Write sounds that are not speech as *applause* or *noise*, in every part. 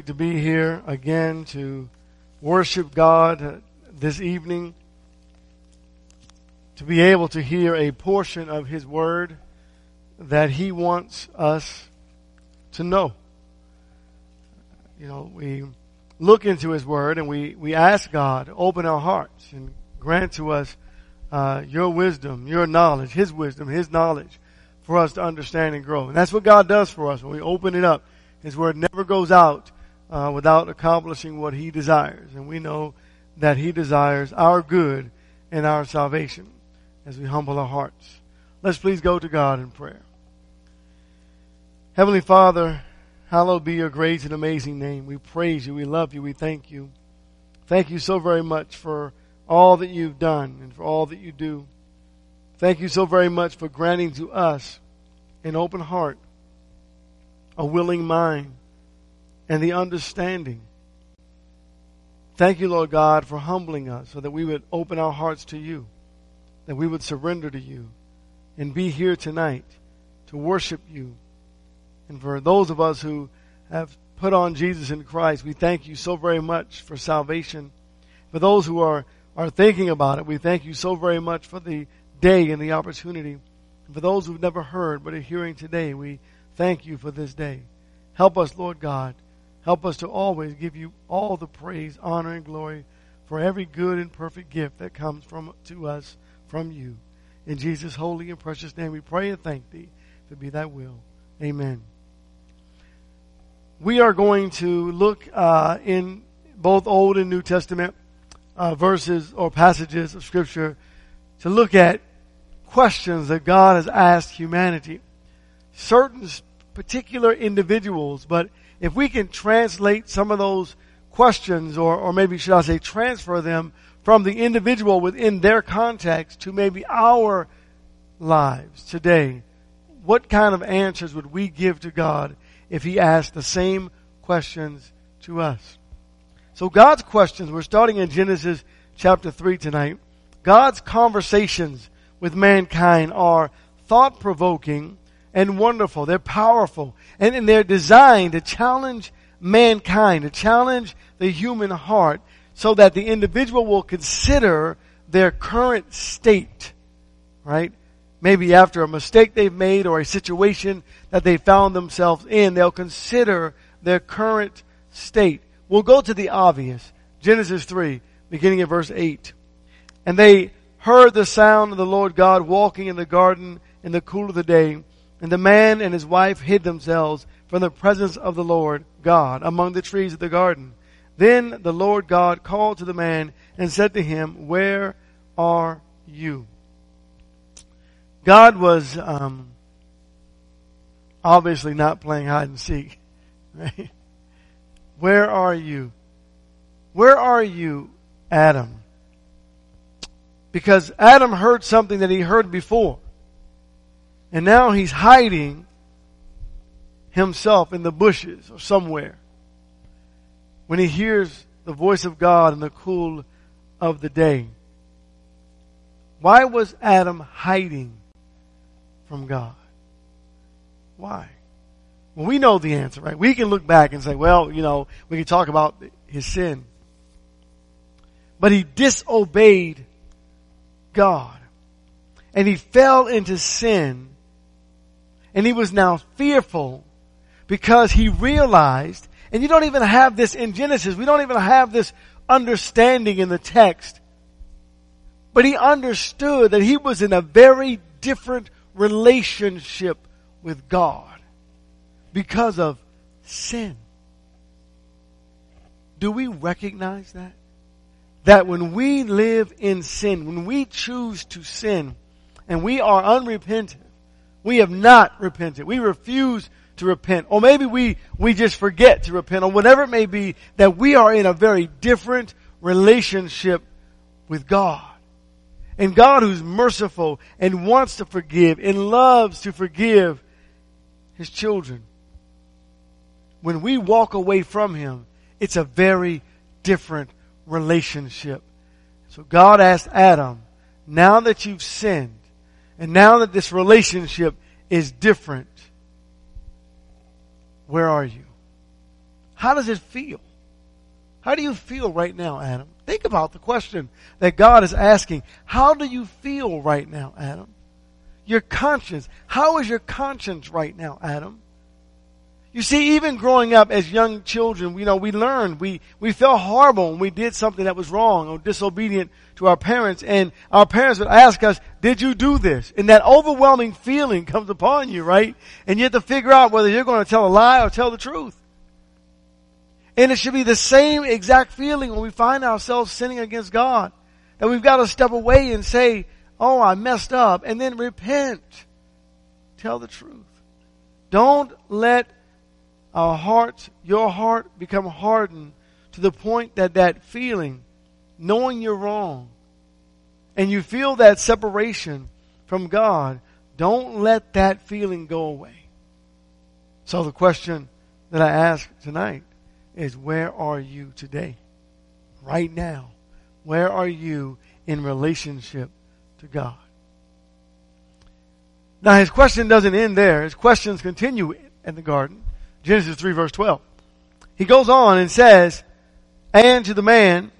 to be here again to worship God uh, this evening, to be able to hear a portion of His Word that He wants us to know. You know, we look into His Word and we, we ask God, open our hearts and grant to us uh, your wisdom, your knowledge, His wisdom, His knowledge for us to understand and grow. And that's what God does for us when we open it up. His Word never goes out uh, without accomplishing what He desires. And we know that He desires our good and our salvation as we humble our hearts. Let's please go to God in prayer. Heavenly Father, hallowed be your great and amazing name. We praise you. We love you. We thank you. Thank you so very much for all that you've done and for all that you do. Thank you so very much for granting to us an open heart, a willing mind, and the understanding. Thank you, Lord God, for humbling us so that we would open our hearts to you, that we would surrender to you, and be here tonight to worship you. And for those of us who have put on Jesus in Christ, we thank you so very much for salvation. For those who are, are thinking about it, we thank you so very much for the day and the opportunity. And for those who've never heard but are hearing today, we thank you for this day. Help us, Lord God, Help us to always give you all the praise, honor, and glory for every good and perfect gift that comes from to us from you. In Jesus' holy and precious name we pray and thank thee. If it be thy will. Amen. We are going to look uh, in both Old and New Testament uh, verses or passages of Scripture to look at questions that God has asked humanity. Certain particular individuals, but if we can translate some of those questions, or, or maybe should I say transfer them from the individual within their context to maybe our lives today, what kind of answers would we give to God if He asked the same questions to us? So God's questions, we're starting in Genesis chapter 3 tonight. God's conversations with mankind are thought provoking and wonderful. They're powerful. And, and they're designed to challenge mankind, to challenge the human heart so that the individual will consider their current state, right? Maybe after a mistake they've made or a situation that they found themselves in, they'll consider their current state. We'll go to the obvious. Genesis 3, beginning at verse 8. And they heard the sound of the Lord God walking in the garden in the cool of the day. And the man and his wife hid themselves from the presence of the Lord God among the trees of the garden. Then the Lord God called to the man and said to him, Where are you? God was um, obviously not playing hide and seek. *laughs* Right? Where are you? Where are you, Adam? Because Adam heard something that he heard before. And now he's hiding himself in the bushes or somewhere when he hears the voice of God in the cool of the day. Why was Adam hiding from God? Why? Well, we know the answer, right? We can look back and say, well, you know, we can talk about his sin. But he disobeyed God. And he fell into sin and he was now fearful because he realized, and you don't even have this in Genesis, we don't even have this understanding in the text, but he understood that he was in a very different relationship with God because of sin. Do we recognize that? That when we live in sin, when we choose to sin, and we are unrepentant, we have not repented. We refuse to repent. Or maybe we, we just forget to repent or whatever it may be that we are in a very different relationship with God. And God who's merciful and wants to forgive and loves to forgive His children. When we walk away from Him, it's a very different relationship. So God asked Adam, now that you've sinned, and now that this relationship is different, where are you? How does it feel? How do you feel right now, Adam? Think about the question that God is asking. How do you feel right now, Adam? Your conscience. How is your conscience right now, Adam? You see, even growing up as young children, you know, we learned, we, we felt horrible when we did something that was wrong or disobedient to our parents. And our parents would ask us, did you do this? And that overwhelming feeling comes upon you, right? And you have to figure out whether you're going to tell a lie or tell the truth. And it should be the same exact feeling when we find ourselves sinning against God. That we've got to step away and say, oh, I messed up, and then repent. Tell the truth. Don't let our hearts, your heart become hardened to the point that that feeling, knowing you're wrong, and you feel that separation from God, don't let that feeling go away. So the question that I ask tonight is where are you today? Right now. Where are you in relationship to God? Now his question doesn't end there. His questions continue in the garden. Genesis 3 verse 12. He goes on and says, and to the man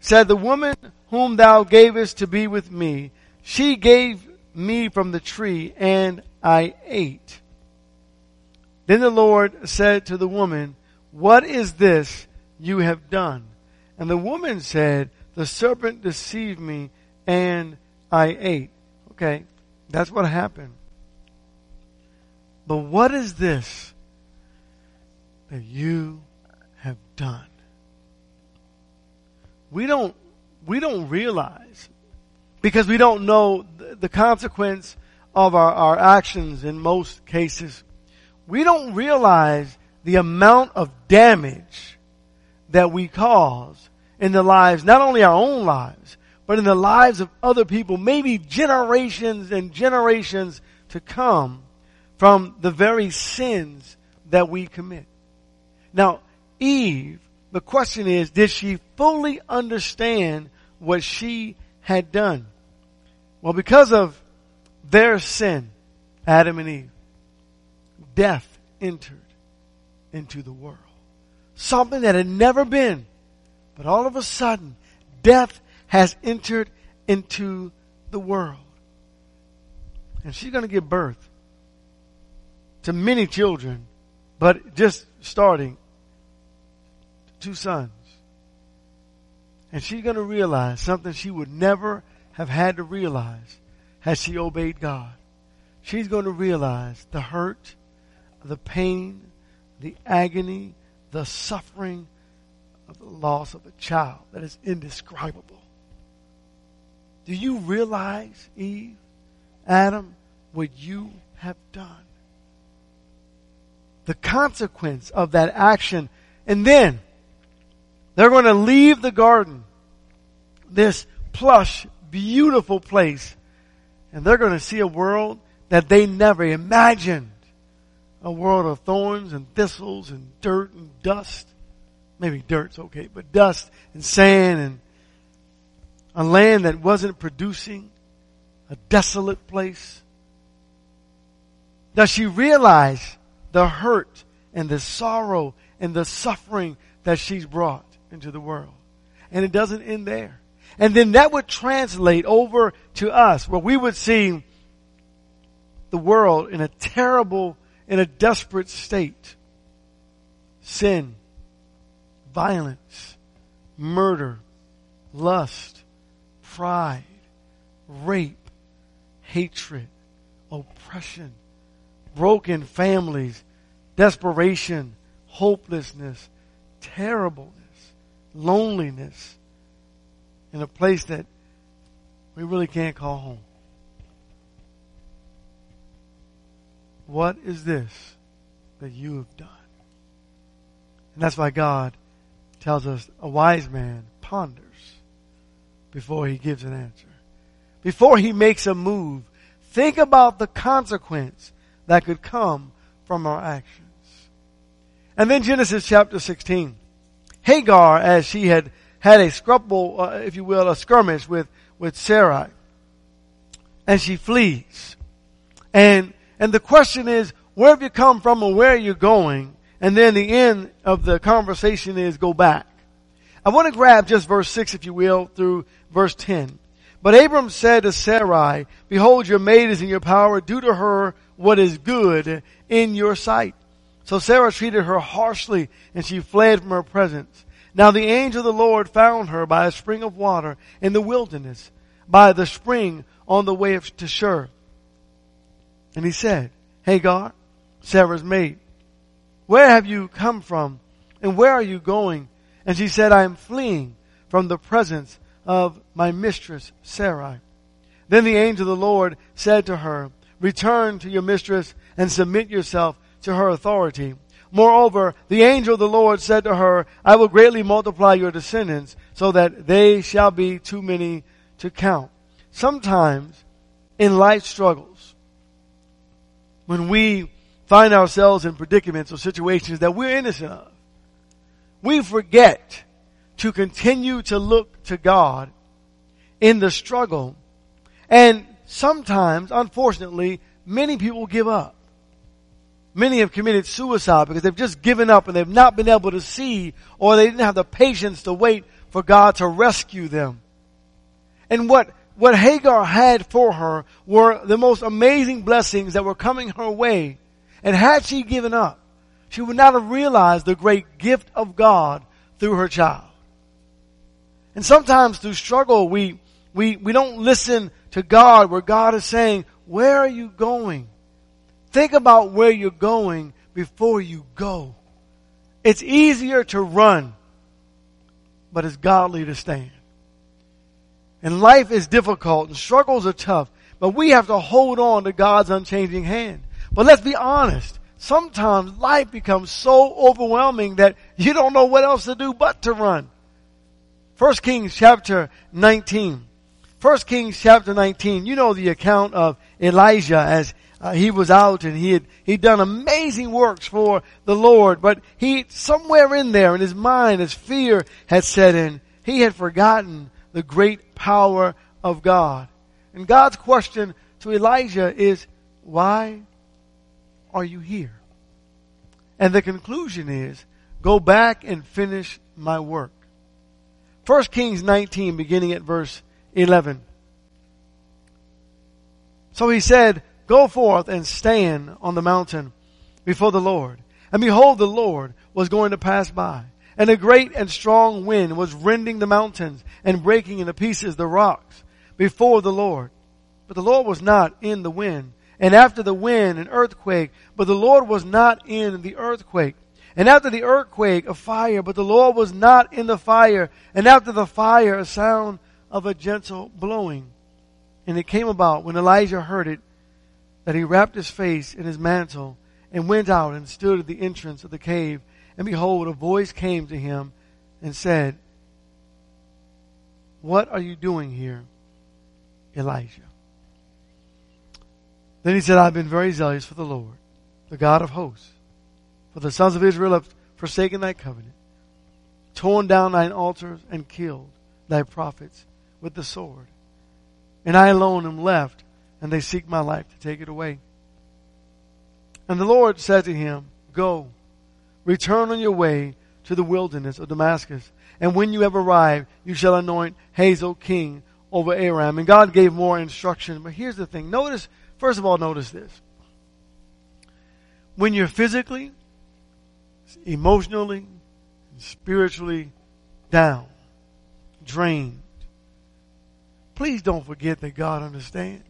said, the woman whom thou gavest to be with me, she gave me from the tree and I ate. Then the Lord said to the woman, what is this you have done? And the woman said, the serpent deceived me and I ate. Okay. That's what happened. But what is this that you have done? We don't, we don't realize because we don't know the consequence of our, our actions in most cases. We don't realize the amount of damage that we cause in the lives, not only our own lives, but in the lives of other people, maybe generations and generations to come from the very sins that we commit. Now, Eve, the question is, did she fully understand what she had done? Well, because of their sin, Adam and Eve, death entered into the world. Something that had never been. But all of a sudden, death has entered into the world. And she's going to give birth to many children, but just starting two sons. And she's going to realize something she would never have had to realize had she obeyed God. She's going to realize the hurt, the pain, the agony, the suffering of the loss of a child that is indescribable. Do you realize, Eve, Adam, what you have done? the consequence of that action. And then they're going to leave the garden, this plush, beautiful place, and they're going to see a world that they never imagined. A world of thorns and thistles and dirt and dust. Maybe dirt's okay, but dust and sand and a land that wasn't producing, a desolate place. Does she realize the hurt and the sorrow and the suffering that she's brought into the world. And it doesn't end there. And then that would translate over to us where we would see the world in a terrible, in a desperate state. Sin, violence, murder, lust, pride, rape, hatred, oppression, broken families, desperation, hopelessness, terribleness, loneliness in a place that we really can't call home. What is this that you have done? And that's why God tells us a wise man ponders before he gives an answer. Before he makes a move, think about the consequence that could come from our actions. And then Genesis chapter 16. Hagar, as she had had a scrupple, uh, if you will, a skirmish with, with Sarai. And she flees. And, and the question is, where have you come from and where are you going? And then the end of the conversation is go back. I want to grab just verse 6, if you will, through verse 10. But Abram said to Sarai, Behold, your maid is in your power. Do to her what is good in your sight. So Sarah treated her harshly, and she fled from her presence. Now the angel of the Lord found her by a spring of water in the wilderness, by the spring on the way to Shur. And he said, Hagar, Sarah's maid, where have you come from? And where are you going? And she said, I am fleeing from the presence of my mistress Sarai. Then the angel of the Lord said to her, Return to your mistress and submit yourself to her authority. Moreover, the angel of the Lord said to her, I will greatly multiply your descendants so that they shall be too many to count. Sometimes in life struggles, when we find ourselves in predicaments or situations that we're innocent of, we forget to continue to look to God in the struggle. And sometimes, unfortunately, many people give up. Many have committed suicide because they've just given up and they've not been able to see or they didn't have the patience to wait for God to rescue them. And what, what Hagar had for her were the most amazing blessings that were coming her way. And had she given up, she would not have realized the great gift of God through her child. And sometimes through struggle, we, we, we don't listen to God where God is saying, where are you going? Think about where you're going before you go. It's easier to run, but it's godly to stand. And life is difficult and struggles are tough, but we have to hold on to God's unchanging hand. But let's be honest. Sometimes life becomes so overwhelming that you don't know what else to do but to run. First Kings chapter 19. First Kings chapter 19. You know the account of Elijah as uh, he was out and he had he'd done amazing works for the Lord, but he somewhere in there in his mind, as fear had set in, he had forgotten the great power of God. And God's question to Elijah is, why are you here? And the conclusion is, go back and finish my work. 1 Kings 19 beginning at verse 11. So he said, Go forth and stand on the mountain before the Lord. And behold, the Lord was going to pass by. And a great and strong wind was rending the mountains and breaking into pieces the rocks before the Lord. But the Lord was not in the wind. And after the wind, an earthquake. But the Lord was not in the earthquake. And after the earthquake, a fire. But the Lord was not in the fire. And after the fire, a sound of a gentle blowing. And it came about when Elijah heard it that he wrapped his face in his mantle and went out and stood at the entrance of the cave. And behold, a voice came to him and said, What are you doing here, Elijah? Then he said, I've been very zealous for the Lord, the God of hosts. For the sons of Israel have forsaken thy covenant, torn down thine altars, and killed thy prophets with the sword. And I alone am left and they seek my life to take it away. And the Lord said to him, Go, return on your way to the wilderness of Damascus, and when you have arrived, you shall anoint Hazael king over Aram. And God gave more instruction. But here's the thing. Notice, first of all, notice this. When you're physically, emotionally, spiritually down, drained, please don't forget that God understands.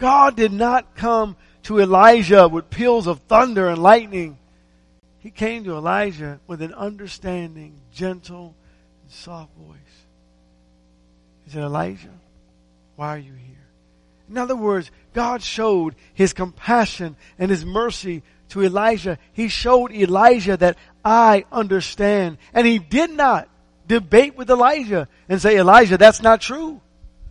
God did not come to Elijah with peals of thunder and lightning. He came to Elijah with an understanding, gentle, and soft voice. He said, Elijah, why are you here? In other words, God showed his compassion and his mercy to Elijah. He showed Elijah that I understand. And he did not debate with Elijah and say, Elijah, that's not true.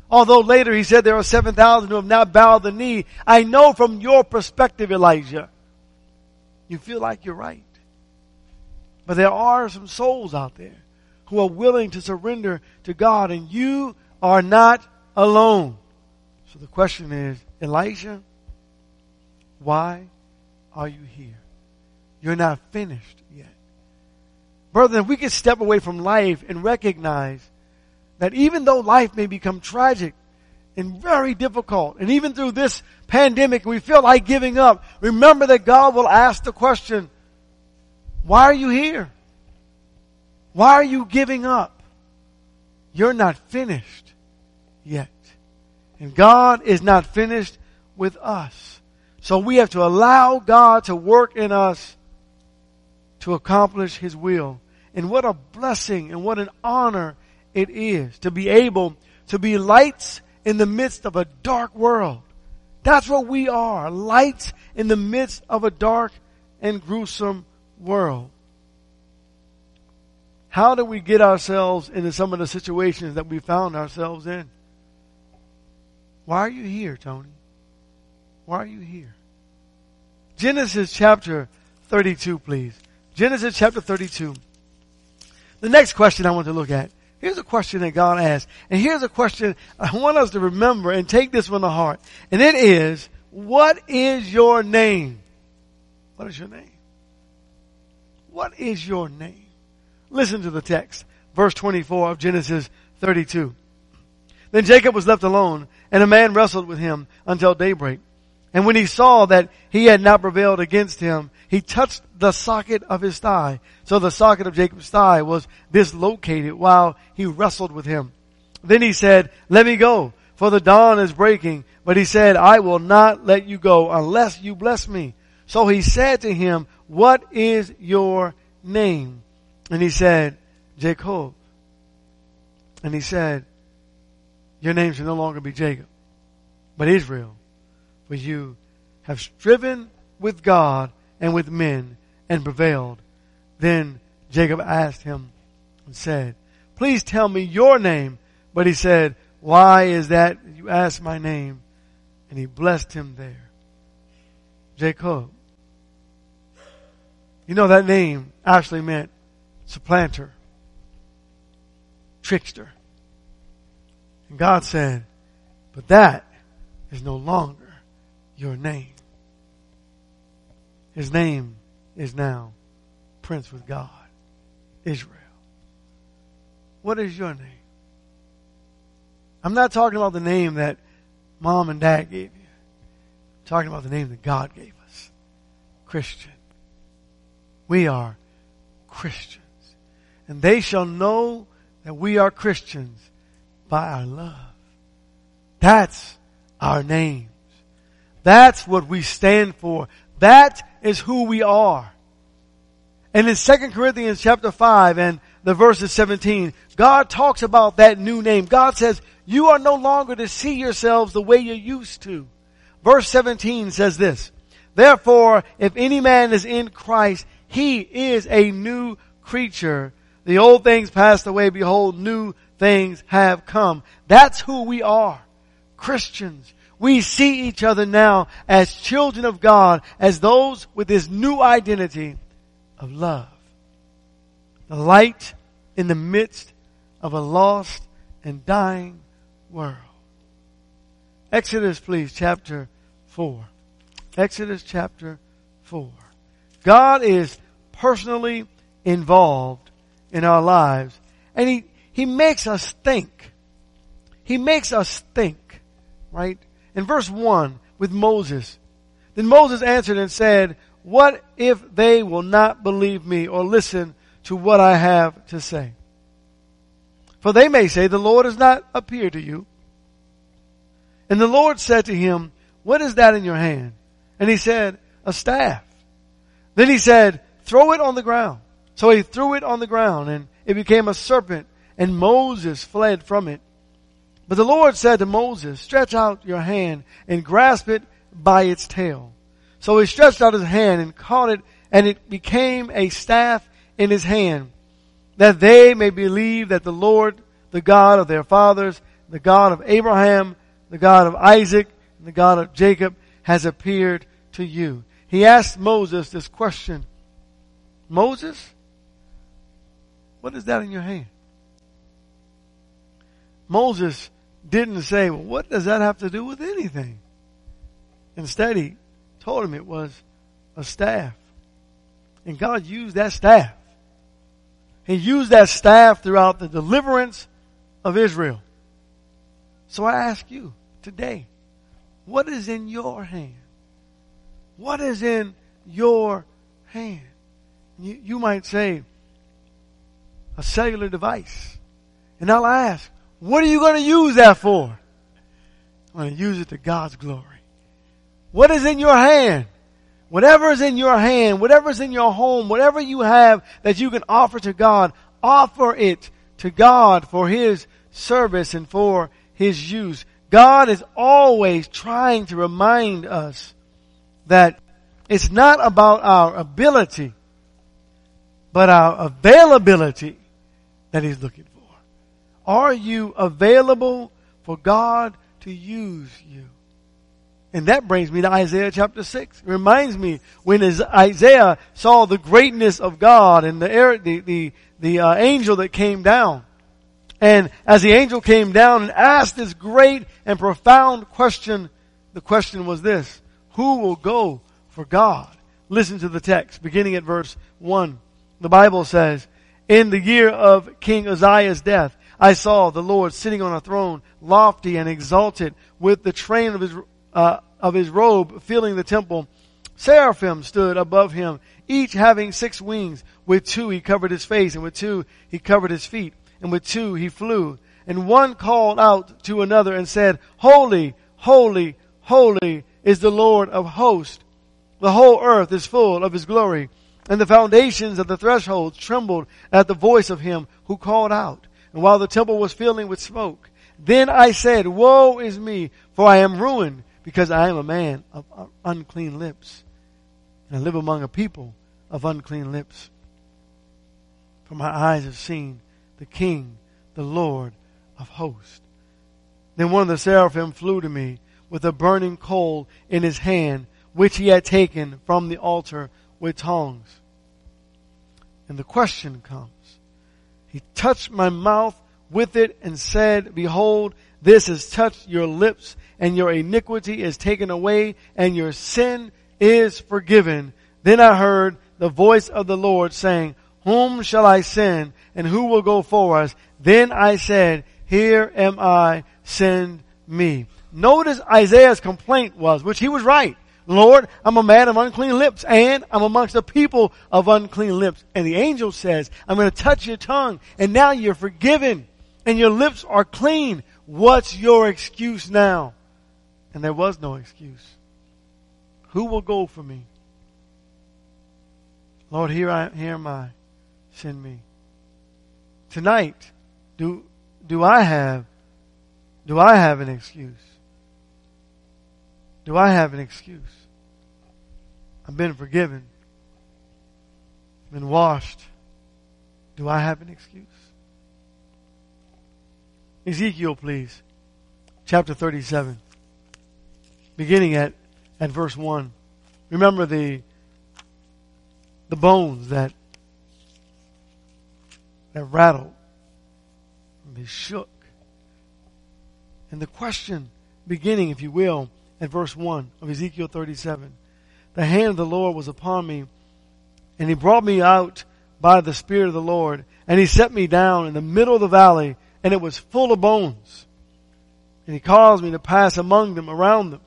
Although later he said there are 7,000 who have not bowed the knee. I know from your perspective, Elijah, you feel like you're right. But there are some souls out there who are willing to surrender to God and you are not alone. So the question is, Elijah, why are you here? you're not finished yet. Brother, if we can step away from life and recognize that even though life may become tragic and very difficult, and even through this pandemic we feel like giving up, remember that God will ask the question, why are you here? Why are you giving up? You're not finished yet. And God is not finished with us. So we have to allow God to work in us to accomplish His will. And what a blessing and what an honor it is to be able to be lights in the midst of a dark world. That's what we are. Lights in the midst of a dark and gruesome world. How do we get ourselves into some of the situations that we found ourselves in? Why are you here, Tony? Why are you here? Genesis chapter 32, please. Genesis chapter 32. The next question I want to look at. Here's a question that God asked. And here's a question I want us to remember and take this one to heart. And it is, what is your name? What is your name? What is your name? Listen to the text. Verse 24 of Genesis 32. Then Jacob was left alone, and a man wrestled with him until daybreak. And when he saw that he had not prevailed against him, he touched the socket of his thigh. So the socket of Jacob's thigh was dislocated while he wrestled with him. Then he said, let me go, for the dawn is breaking. But he said, I will not let you go unless you bless me. So he said to him, what is your name? And he said, Jacob. And he said, your name shall no longer be Jacob, but Israel. For you have striven with God and with men and prevailed. Then Jacob asked him and said, please tell me your name. But he said, why is that you ask my name? And he blessed him there. Jacob. You know that name actually meant supplanter, trickster. And God said, but that is no longer your name. His name is now Prince with God, Israel. What is your name? I'm not talking about the name that mom and dad gave you. I'm talking about the name that God gave us. Christian. We are Christians. And they shall know that we are Christians by our love. That's our names. That's what we stand for. That is who we are. And in 2 Corinthians chapter 5 and the verses 17, God talks about that new name. God says, you are no longer to see yourselves the way you used to. Verse 17 says this, Therefore, if any man is in Christ, he is a new creature. The old things passed away. Behold, new things have come. That's who we are. Christians. We see each other now as children of God, as those with this new identity of love. The light in the midst of a lost and dying world. Exodus, please, chapter 4. Exodus chapter 4. God is personally involved in our lives. And He, He makes us think. He makes us think, right? In verse 1 with Moses, then Moses answered and said, what if they will not believe me or listen to what I have to say? For they may say, the Lord has not appeared to you. And the Lord said to him, what is that in your hand? And he said, a staff. Then he said, throw it on the ground. So he threw it on the ground and it became a serpent and Moses fled from it. But the Lord said to Moses, stretch out your hand and grasp it by its tail. So he stretched out his hand and caught it and it became a staff in his hand that they may believe that the Lord, the God of their fathers, the God of Abraham, the God of Isaac, and the God of Jacob has appeared to you. He asked Moses this question. Moses, what is that in your hand? Moses didn't say, well, what does that have to do with anything? Instead, he told him it was a staff. And God used that staff. He used that staff throughout the deliverance of Israel. So I ask you today, what is in your hand? What is in your hand? You, you might say, a cellular device. And I'll ask, what are you going to use that for? I'm going to use it to God's glory. What is in your hand? Whatever is in your hand, whatever is in your home, whatever you have that you can offer to God, offer it to God for His service and for His use. God is always trying to remind us that it's not about our ability, but our availability that He's looking for. Are you available for God to use you? And that brings me to Isaiah chapter 6. It reminds me when Isaiah saw the greatness of God and the, the, the, the uh, angel that came down. And as the angel came down and asked this great and profound question, the question was this, who will go for God? Listen to the text, beginning at verse 1. The Bible says, In the year of King Uzziah's death, I saw the Lord sitting on a throne, lofty and exalted, with the train of his uh, of his robe filling the temple. Seraphim stood above him, each having six wings. With two he covered his face, and with two he covered his feet, and with two he flew. And one called out to another and said, Holy, holy, holy is the Lord of hosts. The whole earth is full of his glory. And the foundations of the thresholds trembled at the voice of him who called out. And while the temple was filling with smoke, then I said, Woe is me, for I am ruined because I am a man of unclean lips, and I live among a people of unclean lips. For my eyes have seen the King, the Lord of hosts. Then one of the seraphim flew to me with a burning coal in his hand, which he had taken from the altar with tongs. And the question comes. He touched my mouth with it and said, Behold, this has touched your lips and your iniquity is taken away and your sin is forgiven. Then I heard the voice of the Lord saying, whom shall I send and who will go for us? Then I said, here am I, send me. Notice Isaiah's complaint was, which he was right. Lord, I'm a man of unclean lips and I'm amongst a people of unclean lips. And the angel says, I'm going to touch your tongue and now you're forgiven and your lips are clean. What's your excuse now? And there was no excuse. Who will go for me? Lord, here I here am I. Send me. Tonight, do do I have do I have an excuse? Do I have an excuse? I've been forgiven. I've Been washed. Do I have an excuse? Ezekiel, please. Chapter 37. Beginning at, at verse 1. Remember the, the bones that, that rattled. and They shook. And the question, beginning, if you will, at verse 1 of Ezekiel 37. The hand of the Lord was upon me, and he brought me out by the Spirit of the Lord, and he set me down in the middle of the valley and it was full of bones. And he caused me to pass among them, around them.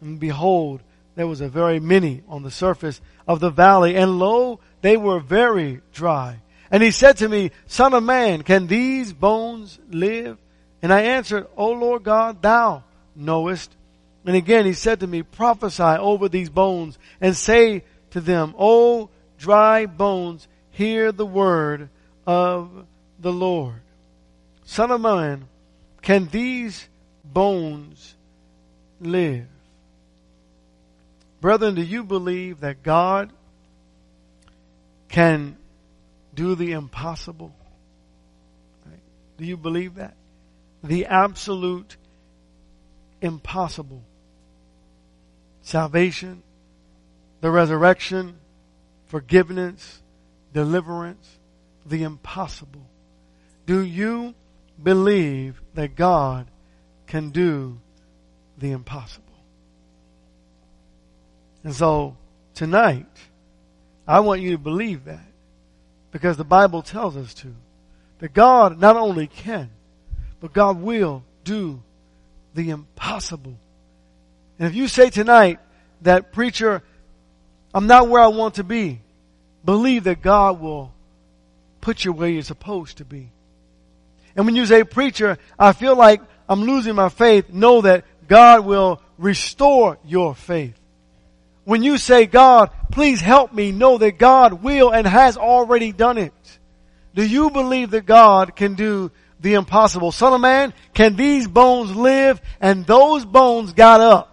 And behold, there was a very many on the surface of the valley, and lo, they were very dry. And he said to me, Son of man, can these bones live? And I answered, O Lord God, thou knowest. And again he said to me, Prophesy over these bones, and say to them, O dry bones, hear the word of the Lord. Son of man, can these bones live? Brethren, do you believe that God can do the impossible? Do you believe that? The absolute impossible. Salvation, the resurrection, forgiveness, deliverance, the impossible. Do you believe that God can do the impossible? And so tonight, I want you to believe that because the Bible tells us to. That God not only can, but God will do the impossible. And if you say tonight that preacher, I'm not where I want to be, believe that God will put you where you're supposed to be. And when you say, preacher, I feel like I'm losing my faith, know that God will restore your faith. When you say, God, please help me, know that God will and has already done it. Do you believe that God can do the impossible? Son of man, can these bones live? And those bones got up.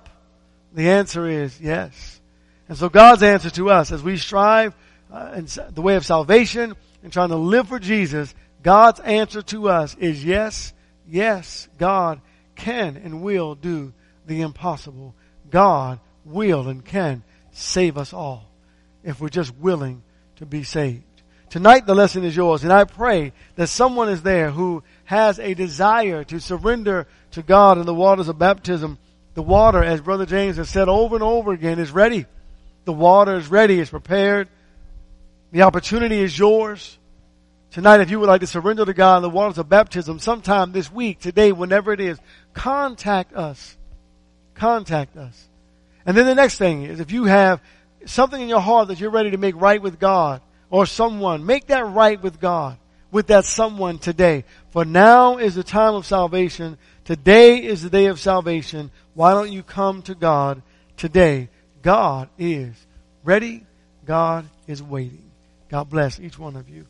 The answer is yes. And so God's answer to us as we strive uh, in the way of salvation and trying to live for Jesus, God's answer to us is yes, yes, God can and will do the impossible. God will and can save us all if we're just willing to be saved. Tonight the lesson is yours and I pray that someone is there who has a desire to surrender to God in the waters of baptism. The water, as Brother James has said over and over again, is ready. The water is ready, it's prepared. The opportunity is yours. Tonight, if you would like to surrender to God in the waters of baptism sometime this week, today, whenever it is, contact us. Contact us. And then the next thing is if you have something in your heart that you're ready to make right with God or someone, make that right with God with that someone today. For now is the time of salvation. Today is the day of salvation. Why don't you come to God today? God is ready. God is waiting. God bless each one of you.